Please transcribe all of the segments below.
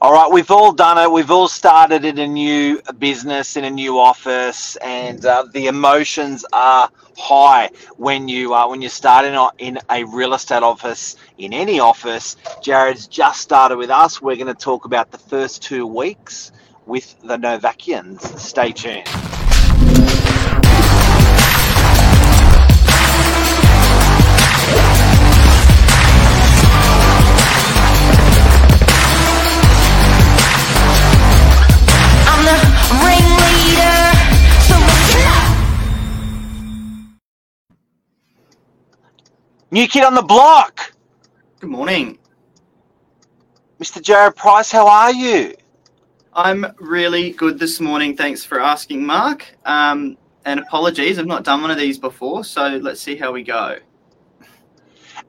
All right, we've all done it. We've all started in a new business, in a new office, and uh, the emotions are high when you uh, when you're starting in a real estate office, in any office. Jared's just started with us. We're going to talk about the first two weeks with the Novakians. Stay tuned. New kid on the block. Good morning. Mr. Jared Price, how are you? I'm really good this morning. Thanks for asking, Mark. Um, and apologies, I've not done one of these before, so let's see how we go.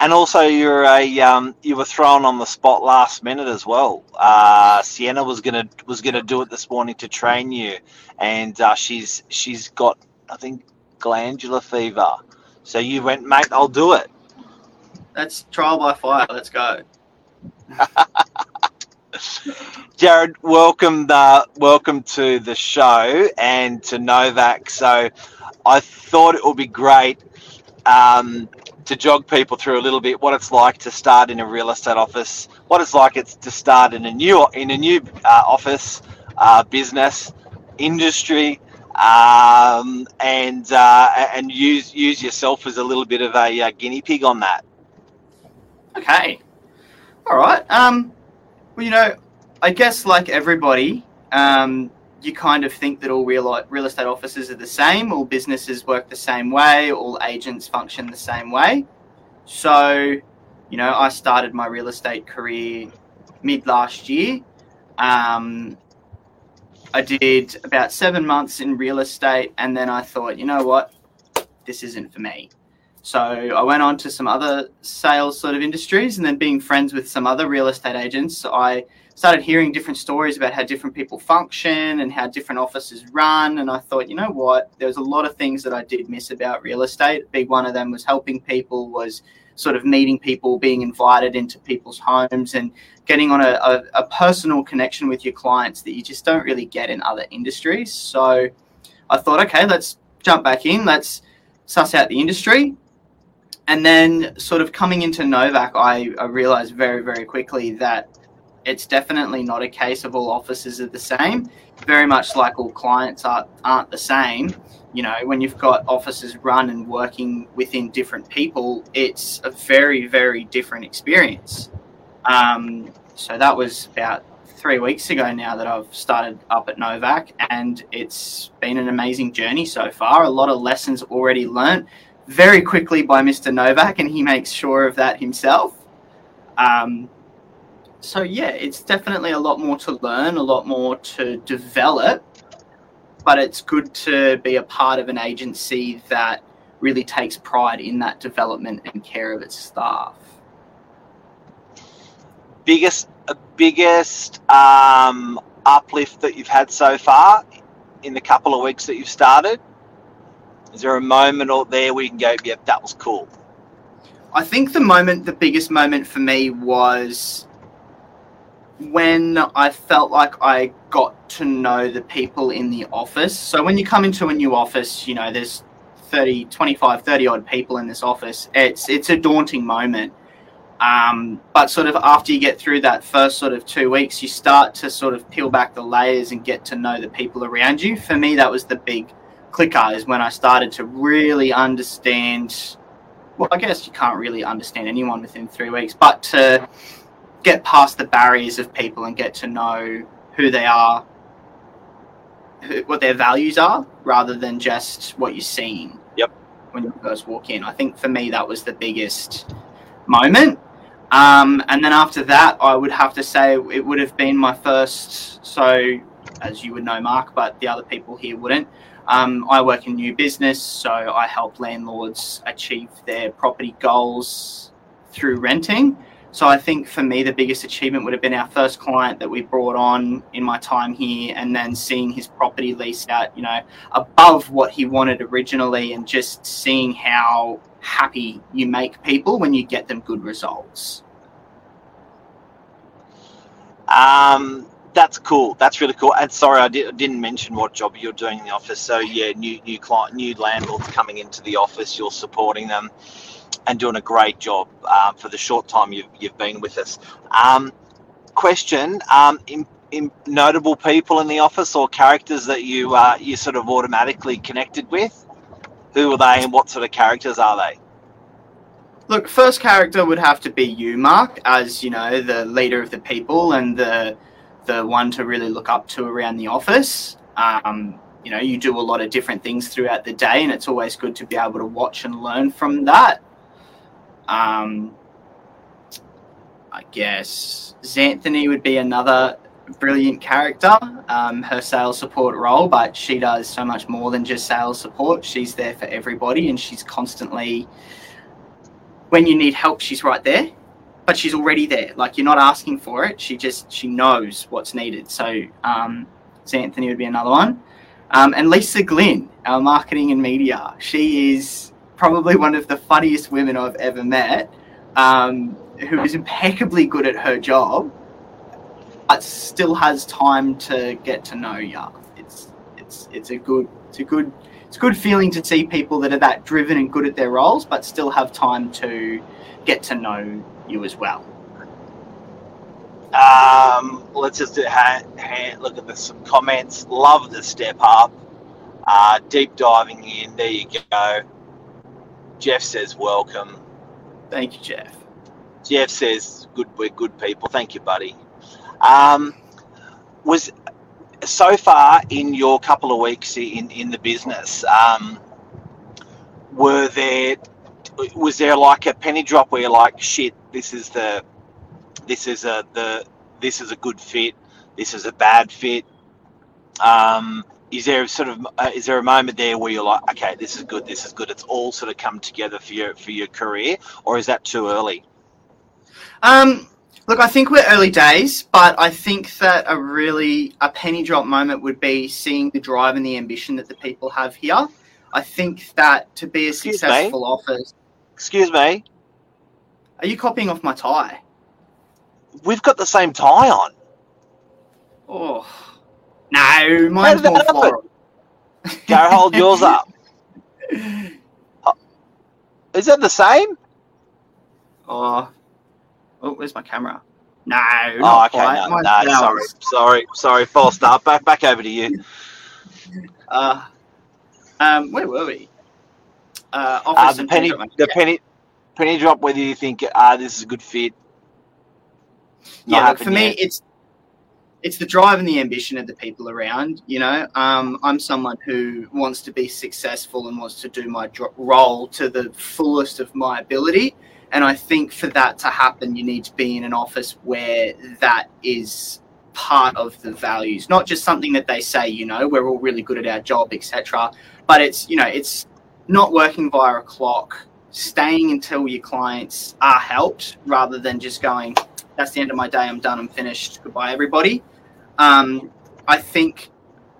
And also, you're a um, you were thrown on the spot last minute as well. Uh, Sienna was gonna was gonna do it this morning to train you, and uh, she's she's got I think glandular fever. So you went, mate. I'll do it. That's trial by fire. Let's go. Jared, welcome the welcome to the show and to Novak. So, I thought it would be great um, to jog people through a little bit what it's like to start in a real estate office, what it's like it's to start in a new in a new uh, office, uh, business, industry, um, and uh, and use use yourself as a little bit of a uh, guinea pig on that. Okay. All right. Um, well, you know, I guess like everybody, um, you kind of think that all real real estate offices are the same, all businesses work the same way, all agents function the same way. So, you know, I started my real estate career mid last year. Um, I did about seven months in real estate, and then I thought, you know what, this isn't for me. So I went on to some other sales sort of industries, and then being friends with some other real estate agents, I started hearing different stories about how different people function and how different offices run. And I thought, you know what, there was a lot of things that I did miss about real estate. Big one of them was helping people, was sort of meeting people, being invited into people's homes, and getting on a, a, a personal connection with your clients that you just don't really get in other industries. So I thought, okay, let's jump back in, let's suss out the industry and then sort of coming into Novak, I, I realized very, very quickly that it's definitely not a case of all offices are the same. Very much like all clients are, aren't the same. You know, when you've got offices run and working within different people, it's a very, very different experience. Um, so that was about three weeks ago now that I've started up at Novak, and it's been an amazing journey so far. A lot of lessons already learnt very quickly by Mr. Novak, and he makes sure of that himself. Um, so yeah, it's definitely a lot more to learn, a lot more to develop, but it's good to be a part of an agency that really takes pride in that development and care of its staff. Biggest, biggest um, uplift that you've had so far in the couple of weeks that you've started? Is there a moment or there where you can go, yeah, that was cool? I think the moment, the biggest moment for me was when I felt like I got to know the people in the office. So when you come into a new office, you know, there's 30, 25, 30 odd people in this office. It's it's a daunting moment. Um, but sort of after you get through that first sort of two weeks, you start to sort of peel back the layers and get to know the people around you. For me, that was the big clicker is when I started to really understand. Well, I guess you can't really understand anyone within three weeks, but to get past the barriers of people and get to know who they are, who, what their values are, rather than just what you're seeing. Yep. When you first walk in, I think for me that was the biggest moment. Um, and then after that, I would have to say it would have been my first. So, as you would know, Mark, but the other people here wouldn't. Um, I work in new business, so I help landlords achieve their property goals through renting. So I think for me, the biggest achievement would have been our first client that we brought on in my time here, and then seeing his property leased out, you know, above what he wanted originally, and just seeing how happy you make people when you get them good results. Um, that's cool. That's really cool. And sorry, I, did, not mention what job you're doing in the office. So yeah, new new client, new landlords coming into the office. You're supporting them and doing a great job um, for the short time you've, you've been with us. Um, question: um, in, in notable people in the office or characters that you uh, you sort of automatically connected with? Who are they, and what sort of characters are they? Look, first character would have to be you, Mark, as you know, the leader of the people and the the one to really look up to around the office. Um, you know, you do a lot of different things throughout the day, and it's always good to be able to watch and learn from that. Um, I guess Xanthony would be another brilliant character. Um, her sales support role, but she does so much more than just sales support. She's there for everybody, and she's constantly, when you need help, she's right there. But she's already there. Like you're not asking for it. She just she knows what's needed. So um, Xanthony would be another one. Um, and Lisa Glynn, our marketing and media. She is probably one of the funniest women I've ever met. Um, who is impeccably good at her job, but still has time to get to know you. It's it's it's a good it's a good it's a good feeling to see people that are that driven and good at their roles, but still have time to get to know you as well. Um, let's just ha, ha, look at the, some comments. Love the step up. Uh, deep diving in. There you go. Jeff says welcome. Thank you, Jeff. Jeff says good. We're good people. Thank you, buddy. Um, was so far in your couple of weeks in in the business. Um, were there was there like a penny drop where you're like, shit, this is the this is a the this is a good fit, this is a bad fit. Um, is there sort of uh, is there a moment there where you're like, okay, this is good, this is good. It's all sort of come together for your for your career, or is that too early? Um, look, I think we're early days, but I think that a really a penny drop moment would be seeing the drive and the ambition that the people have here. I think that to be a Excuse successful me? office. Excuse me. Are you copying off my tie? We've got the same tie on. Oh no, mine's more floral. Go hold yours up. Is that the same? Oh, Oh, where's my camera? No. Oh, okay. No, no sorry, sorry, sorry. False start. Back, back over to you. Uh, um, where were we? Uh, uh the penny, the yeah. penny, penny drop. Whether you think, ah, uh, this is a good fit. Yeah, look, for yet. me, it's it's the drive and the ambition of the people around. You know, um, I'm someone who wants to be successful and wants to do my role to the fullest of my ability. And I think for that to happen, you need to be in an office where that is part of the values, not just something that they say, you know, we're all really good at our job, etc. But it's, you know, it's not working via a clock, staying until your clients are helped rather than just going, that's the end of my day, I'm done, I'm finished, goodbye, everybody. Um, I think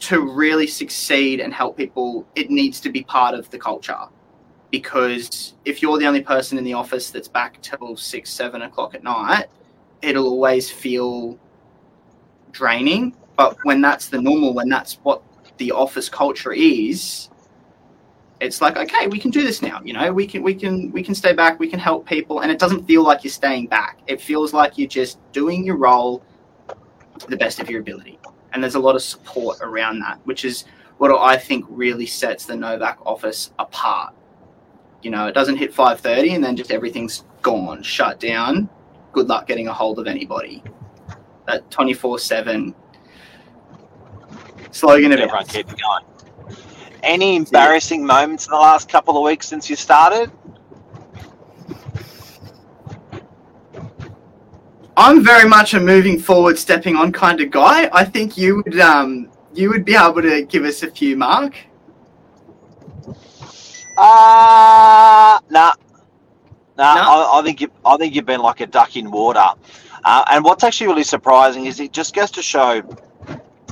to really succeed and help people, it needs to be part of the culture because if you're the only person in the office that's back till six, seven o'clock at night, it'll always feel draining. But when that's the normal, when that's what the office culture is, it's like okay, we can do this now. You know, we can we can we can stay back, we can help people, and it doesn't feel like you're staying back. It feels like you're just doing your role to the best of your ability. And there's a lot of support around that, which is what I think really sets the Novak office apart you know, it doesn't hit 5.30 and then just everything's gone, shut down. Good luck getting a hold of anybody. That 24-7 slogan of Everyone keep going. Any embarrassing moments in the last couple of weeks since you started? I'm very much a moving forward, stepping on kind of guy. I think you would um, you would be able to give us a few, Mark. Uh nah. Nah, no? I, I, think you, I think you've been like a duck in water. Uh, and what's actually really surprising is it just goes to show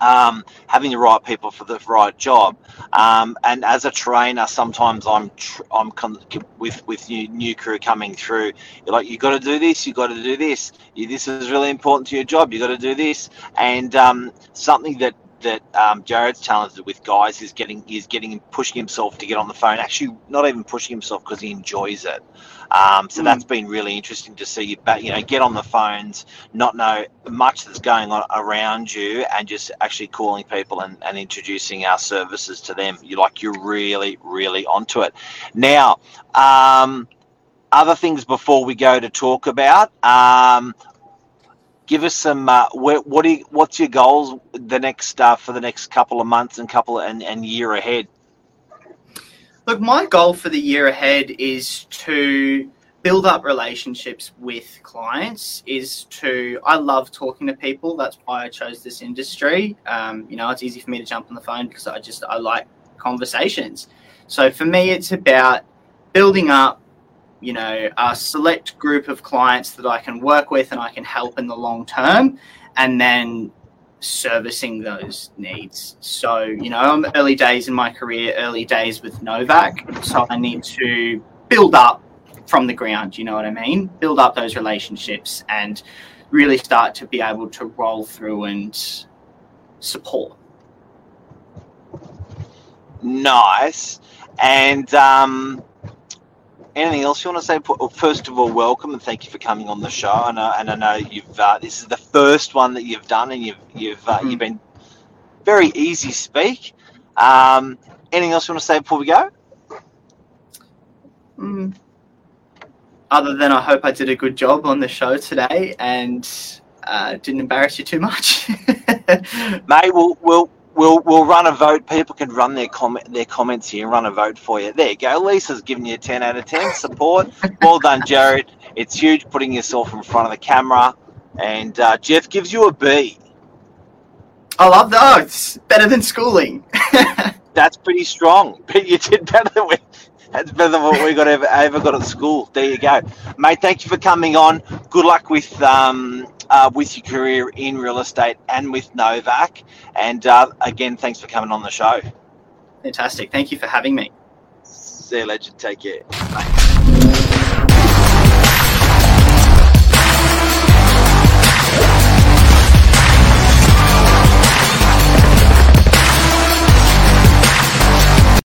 um, having the right people for the right job. Um, and as a trainer, sometimes I'm tr- I'm con- with with new, new crew coming through. You're like, you got to do this, you got to do this. You, this is really important to your job. You got to do this, and um, something that that um, Jared's talented with guys is getting is getting pushing himself to get on the phone. Actually, not even pushing himself because he enjoys it. Um, so mm. that's been really interesting to see you, but you know, get on the phones, not know much that's going on around you, and just actually calling people and, and introducing our services to them. You like you're really, really onto it. Now, um, other things before we go to talk about. Um, give us some uh, what, what you, what's your goals the next uh, for the next couple of months and couple and, and year ahead? Look my goal for the year ahead is to build up relationships with clients is to i love talking to people. That's why i chose this industry. Um, you know it's easy for me to jump on the phone because i just i like conversations. So for me it's about building up you know, a select group of clients that I can work with and I can help in the long term, and then servicing those needs. So, you know, I'm early days in my career, early days with Novak, so I need to build up from the ground, you know what I mean? Build up those relationships and really start to be able to roll through and support. Nice. And um anything else you want to say? First of all, welcome and thank you for coming on the show. And, uh, and I know you've uh, this is the first one that you've done, and you've you've uh, mm. you've been very easy speak. Um, anything else you want to say before we go? Mm. Other than I hope I did a good job on the show today and uh, didn't embarrass you too much. Mate, we'll, we'll we'll we'll run a vote. People can run their comment their comments here and run a vote for you. There you go. Lisa's giving you a ten out of ten support. well done, Jared. It's huge putting yourself in front of the camera. And uh, Jeff gives you a B. I love that. Oh, it's better than schooling. That's pretty strong. But you did better than we. That's better than what we got ever, ever got at school. There you go, mate. Thank you for coming on. Good luck with um, uh, with your career in real estate and with Novak. And uh, again, thanks for coming on the show. Fantastic. Thank you for having me. See you, legend. Take care. Bye.